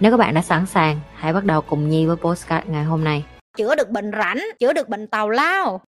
Nếu các bạn đã sẵn sàng, hãy bắt đầu cùng Nhi với postcard ngày hôm nay. chữa được bệnh rảnh chữa được bệnh tào lao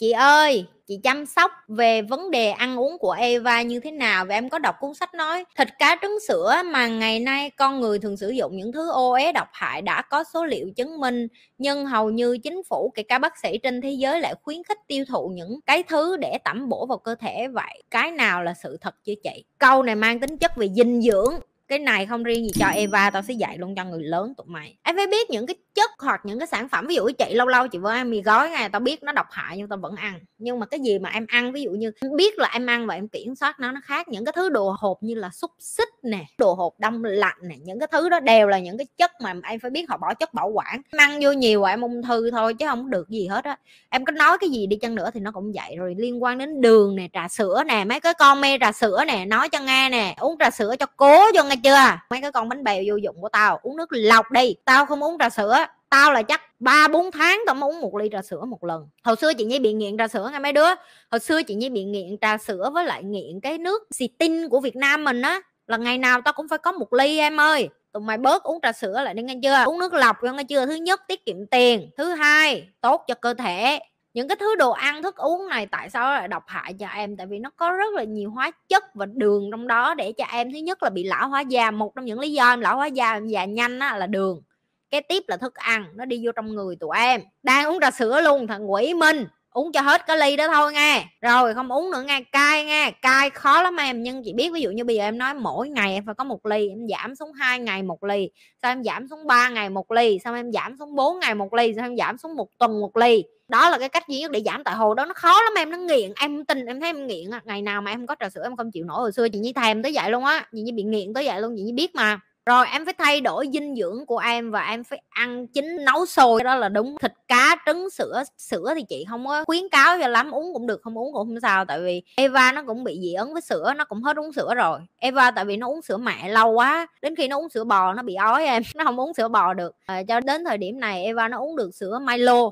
chị ơi, chị chăm sóc về vấn đề ăn uống của Eva như thế nào? Và em có đọc cuốn sách nói, thịt cá trứng sữa mà ngày nay con người thường sử dụng những thứ ô uế độc hại đã có số liệu chứng minh, nhưng hầu như chính phủ, kể cả bác sĩ trên thế giới lại khuyến khích tiêu thụ những cái thứ để tẩm bổ vào cơ thể. Vậy cái nào là sự thật chứ chị? Câu này mang tính chất về dinh dưỡng cái này không riêng gì cho Eva, tao sẽ dạy luôn cho người lớn tụi mày. Em phải biết những cái chất hoặc những cái sản phẩm, ví dụ chị, lâu lâu chị vừa ăn mì gói ngay tao biết nó độc hại nhưng tao vẫn ăn. Nhưng mà cái gì mà em ăn, ví dụ như biết là em ăn và em kiểm soát nó nó khác. Những cái thứ đồ hộp như là xúc xích nè, đồ hộp đông lạnh nè, những cái thứ đó đều là những cái chất mà em phải biết họ bỏ chất bảo quản. Em ăn vô nhiều em ung thư thôi chứ không được gì hết á. Em có nói cái gì đi chăng nữa thì nó cũng vậy. Rồi liên quan đến đường nè, trà sữa nè, mấy cái con mê trà sữa nè, nói cho nghe nè, uống trà sữa cho cố cho nghe chưa? Mấy cái con bánh bèo vô dụng của tao, uống nước lọc đi. Tao không uống trà sữa. Tao là chắc ba, bốn tháng tao mới uống một ly trà sữa một lần. Hồi xưa chị nhi bị nghiện trà sữa nghe mấy đứa. Hồi xưa chị nhi bị nghiện trà sữa với lại nghiện cái nước xì tin của việt nam mình á. Là ngày nào tao cũng phải có một ly, em ơi. Tụi mày bớt uống trà sữa lại đi nghe chưa? Uống nước lọc nghe chưa? Thứ nhất, tiết kiệm tiền. Thứ hai, tốt cho cơ thể những cái thứ đồ ăn thức uống này tại sao lại độc hại cho em? Tại vì nó có rất là nhiều hóa chất và đường trong đó để cho em thứ nhất là bị lão hóa da một trong những lý do em lão hóa da em già nhanh á, là đường cái tiếp là thức ăn nó đi vô trong người tụi em. Đang uống trà sữa luôn thằng quỷ minh uống cho hết cái ly đó thôi nghe. Rồi, không uống nữa nghe. Cai nghe. Cai khó lắm em. Nhưng chị biết, ví dụ như bây giờ em nói mỗi ngày em phải có một ly, em giảm xuống hai ngày một ly sao em giảm xuống 3 ngày một ly sao em giảm xuống 4 ngày một ly sao em giảm xuống một tuần một ly. Đó là cái cách duy nhất để giảm tại hồ đó. Nó khó lắm em, nó nghiện. Em tin, em thấy em nghiện ngày nào mà em có trà sữa, em không chịu nổi. Hồi xưa chị nhi thèm tới vậy luôn á. Chị nhi bị nghiện tới vậy luôn. Chị nhi biết mà rồi em phải thay đổi dinh dưỡng của em và em phải ăn chín nấu sôi đó là đúng. Thịt cá trứng sữa sữa thì chị không có khuyến cáo cho lắm. Uống cũng được không uống cũng không sao. Tại vì Eva nó cũng bị dị ứng với sữa nó cũng hết uống sữa rồi. Eva tại vì nó uống sữa mẹ lâu quá đến khi nó uống sữa bò nó bị ói em. Nó không uống sữa bò được. À, cho đến thời điểm này Eva nó uống được sữa Milo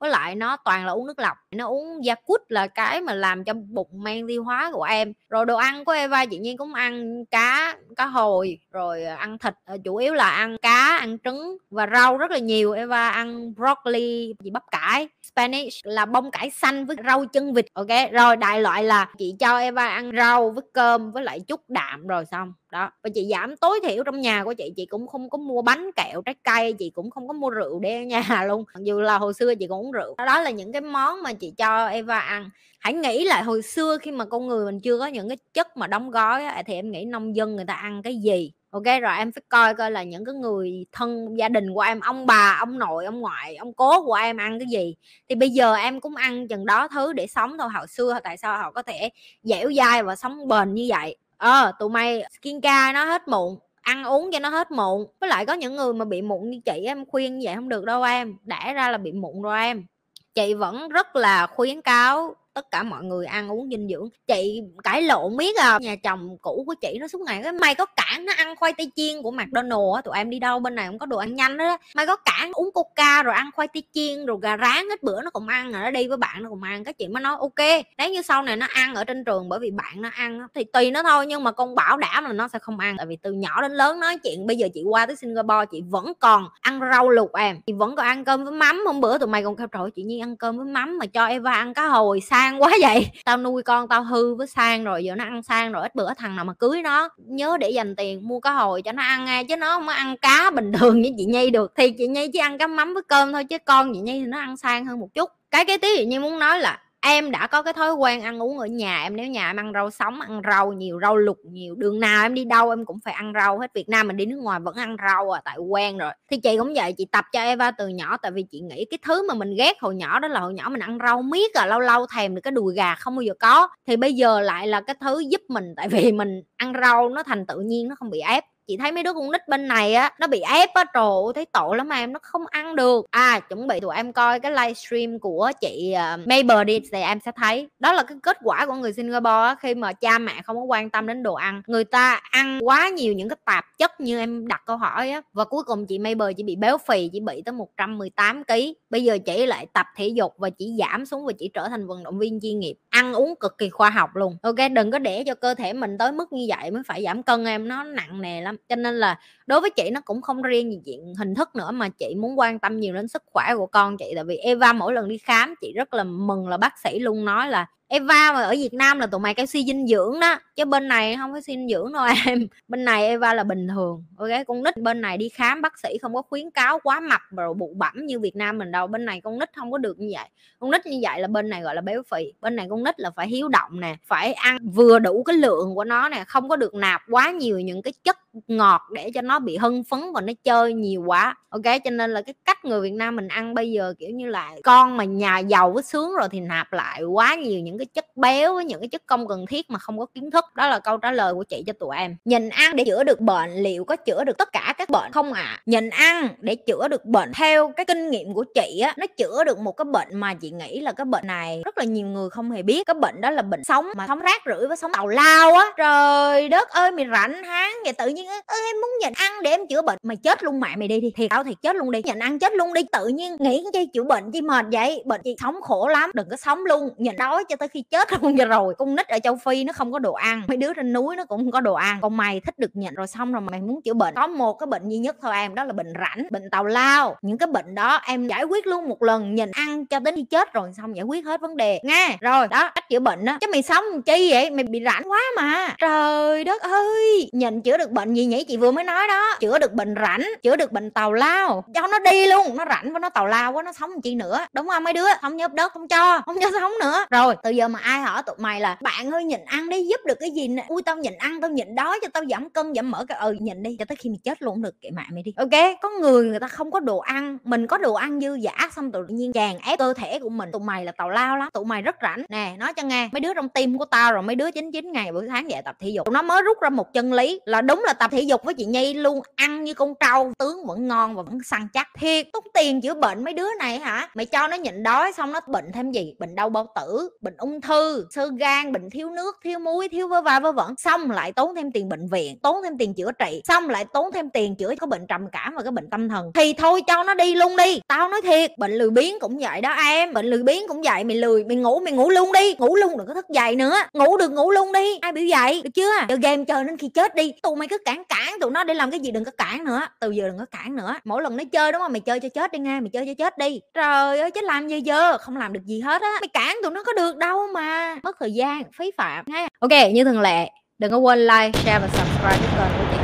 với lại nó toàn là uống nước lọc. Nó uống Yakult là cái mà làm cho bụng men tiêu hóa của em. Rồi đồ ăn của Eva chị nhiên cũng ăn cá cá hồi, rồi ăn thịt ờ, chủ yếu là ăn cá, ăn trứng và rau rất là nhiều. Eva ăn broccoli gì bắp cải. Spanish là bông cải xanh với rau chân vịt, ok? Rồi đại loại là chị cho Eva ăn rau với cơm với lại chút đạm rồi xong đó, và chị giảm tối thiểu trong nhà của chị chị cũng không có mua bánh kẹo, trái cây, chị cũng không có mua rượu để ở nhà luôn. Mặc dù là hồi xưa chị cũng uống rượu. Đó là những cái món mà chị cho Eva ăn. Hãy nghĩ lại hồi xưa khi mà con người mình chưa có những cái chất mà đóng gói thì em nghĩ nông dân người ta ăn cái gì? Ok, rồi em phải coi coi là những cái người thân gia đình của em, ông bà, ông nội, ông ngoại, ông cố của em ăn cái gì? Thì bây giờ em cũng ăn chừng đó thứ để sống thôi. Hồi xưa, tại sao họ có thể dẻo dai và sống bền như vậy? Ờ tụi mày skin care nó hết mụn, ăn uống cho nó hết mụn. Với lại có những người mà bị mụn như chị em khuyên như vậy không được đâu em. Đã ra là bị mụn rồi em. Chị vẫn rất là khuyến cáo tất cả mọi người ăn uống dinh dưỡng. Chị cãi lộn biết à nhà chồng cũ của chị nó suốt ngày cái mày có cản nó ăn khoai tây chiên của mcdonald á, tụi em đi đâu, bên này không có đồ ăn nhanh đó. Mày có cản uống coca rồi ăn khoai tây chiên rồi gà rán hết bữa nó cũng ăn rồi nó đi với bạn nó cũng ăn. Cái chuyện mới nói, ok, nếu như sau này nó ăn ở trên trường bởi vì bạn nó ăn thì tùy nó thôi, nhưng mà con bảo đảm là nó sẽ không ăn. Tại vì từ nhỏ đến lớn nói chuyện, bây giờ chị qua tới singapore chị vẫn còn ăn rau luộc em. Chị vẫn còn ăn cơm với mắm. Hôm bữa tụi mày còn kêu, trời chị Nhi ăn cơm với mắm mà cho eva ăn cá hồi sao sang quá vậy? Tao nuôi con tao hư với sang rồi, giờ nó ăn sang rồi, ít bữa thằng nào mà cưới nó, nhớ để dành tiền mua cá hồi cho nó ăn ngay chứ nó không có ăn cá bình thường như chị nhi được. Thì chị nhi chỉ ăn cá mắm với cơm thôi, chứ con chị nhi thì nó ăn sang hơn một chút. Cái cái tí chị nhi muốn nói là em đã có cái thói quen ăn uống ở nhà, em nếu nhà em ăn rau sống, ăn rau nhiều, rau lục nhiều, đường nào em đi đâu em cũng phải ăn rau hết. Việt nam mình đi nước ngoài vẫn ăn rau à tại quen rồi. Thì chị cũng vậy, chị tập cho eva từ nhỏ, tại vì chị nghĩ cái thứ mà mình ghét hồi nhỏ đó là hồi nhỏ mình ăn rau miết à lâu lâu thèm được cái đùi gà không bao giờ có. Thì bây giờ lại là cái thứ giúp mình, tại vì mình ăn rau nó thành tự nhiên, nó không bị ép chị thấy mấy đứa con nít bên này á nó bị ép á trời thấy tội lắm mà em nó không ăn được. À chuẩn bị tụi em coi cái livestream của chị uh, Mabel đi thì em sẽ thấy. Đó là cái kết quả của người Singapore á, khi mà cha mẹ không có quan tâm đến đồ ăn. Người ta ăn quá nhiều những cái tạp chất như em đặt câu hỏi á và cuối cùng chị Mabel chỉ bị béo phì chỉ bị tới 118 kg bây giờ chị lại tập thể dục và chỉ giảm xuống và chỉ trở thành vận động viên chuyên nghiệp. Ăn uống cực kỳ khoa học luôn. Ok đừng có để cho cơ thể mình tới mức như vậy mới phải giảm cân em nó nặng nề lắm cho nên là đối với chị nó cũng không riêng gì chuyện hình thức nữa mà chị muốn quan tâm nhiều đến sức khỏe của con chị. Tại vì Eva mỗi lần đi khám, chị rất là mừng là bác sĩ luôn nói là Eva mà ở Việt Nam là tụi mày cái suy dinh dưỡng đó, chứ bên này không có suy dinh dưỡng đâu em. Bên này Eva là bình thường, ok? Con nít bên này đi khám, bác sĩ không có khuyến cáo quá mập rồi bụ bẩm như Việt Nam mình đâu. Bên này con nít không có được như vậy. Con nít như vậy là bên này gọi là béo phì. Bên này con nít là phải hiếu động nè, phải ăn vừa đủ cái lượng của nó nè, không có được nạp quá nhiều những cái chất ngọt để cho nó bị hưng phấn và nó chơi nhiều quá. Ok, cho nên là cái cách người Việt Nam mình ăn bây giờ, kiểu như là, con mà nhà giàu với sướng rồi thì nạp lại quá nhiều những cái chất béo với những cái chất công cần thiết mà không có kiến thức. Đó là câu trả lời của chị cho tụi em. Nhìn ăn để chữa được bệnh, liệu có chữa được tất cả các bệnh không ạ? À? nhìn ăn để chữa được bệnh, theo cái kinh nghiệm của chị á, nó chữa được một cái bệnh mà chị nghĩ là cái bệnh này rất là nhiều người không hề biết. Cái bệnh đó là bệnh sống mà sống rác rưởi với sống tàu lao á. Trời đất ơi, mày rảnh háng vậy, tự nhiên ơi em muốn nhìn ăn để em chữa bệnh mày chết luôn mẹ mày đi thì thiệt tao thiệt chết luôn đi. Nhìn ăn chết luôn đi. Tự nhiên nghĩ cái chi chữa bệnh chi mệt vậy. Bệnh chị sống khổ lắm. Đừng có sống luôn. Nhìn đói cho tới khi chết luôn. Cho rồi, con nít ở châu phi nó không có đồ ăn. Mấy đứa trên núi nó cũng không có đồ ăn. Còn mày thích được nhịn rồi xong rồi mày muốn chữa bệnh. Có một cái bệnh duy nhất thôi em, đó là bệnh rảnh bệnh tàu lao. Những cái bệnh đó em giải quyết luôn một lần. Nhìn ăn cho đến khi chết rồi xong giải quyết hết vấn đề. Nghe? Rồi, đó, cách chữa bệnh đó chứ mày sống chi vậy? Mày bị rảnh quá mà. Trời đất ơi! Nhìn chữa được bệnh gì nhỉ? Chị vừa mới nói đó chữa được bệnh rảnh chữa được bệnh tàu lao. Cho nó đi luôn, nó rảnh với nó tàu lao quá, nó sống chi nữa. Đúng không mấy đứa? Không nhớp đất, không cho không cho sống nữa. Rồi, từ giờ mà ai hỏi tụi mày là, bạn ơi, nhịn ăn đi, giúp được cái gì nè? Ui, tao nhịn ăn, tao nhịn đói cho tao giảm cân, giảm mỡ cái ừ nhịn đi, cho tới khi mày chết luôn được. Kệ mẹ mày đi. Ok, có người người ta không có đồ ăn. Mình có đồ ăn dư giả, xong tự nhiên chàng ép cơ thể của mình. Tụi mày là tàu lao lắm, tụi mày rất rảnh. Nè, nói cho nghe, mấy đứa trong tim của tao rồi, mấy đứa 99 ngày buổi sáng dậy tập thể dục. Nó mới rút ra một chân lý là đúng là tập thể dục với chị nhi luôn ăn như con trâu, tướng vẫn ngon và vẫn săn chắc. Thiệt, tốn tiền chữa bệnh mấy đứa này hả? Mày cho nó nhịn đói xong nó bệnh thêm gì? Bệnh đau bao tử, bệnh ung thư, sơ gan, bệnh thiếu nước, thiếu muối, thiếu vớ va, vớ vẩn. Xong lại tốn thêm tiền bệnh viện, tốn thêm tiền chữa trị. Xong lại tốn thêm tiền chữa có bệnh trầm cảm và cái bệnh tâm thần. Thì thôi cho nó đi luôn đi. Tao nói thiệt, bệnh lười biếng cũng vậy đó em. Bệnh lười biếng cũng vậy, mày lười, mày ngủ mày ngủ luôn đi. Ngủ luôn đừng có thức dậy nữa. Ngủ được ngủ luôn đi. Ai biểu vậy được chưa? Chơi game chơi đến khi chết đi. Tụi mày cứ cản cản tụi nó để làm cái gì đừng có cản nữa, từ giờ đừng có cản nữa. Mỗi lần nó chơi, đúng không? Mày chơi cho chết đi nghe mày chơi cho chết đi. Trời ơi chứ làm gì giờ? Không làm được gì hết á. Mày cản tụi nó có được đâu mà. Mất thời gian, phí phạm nghe ok, như thường lệ, đừng có quên like, share và subscribe cho kênh của chị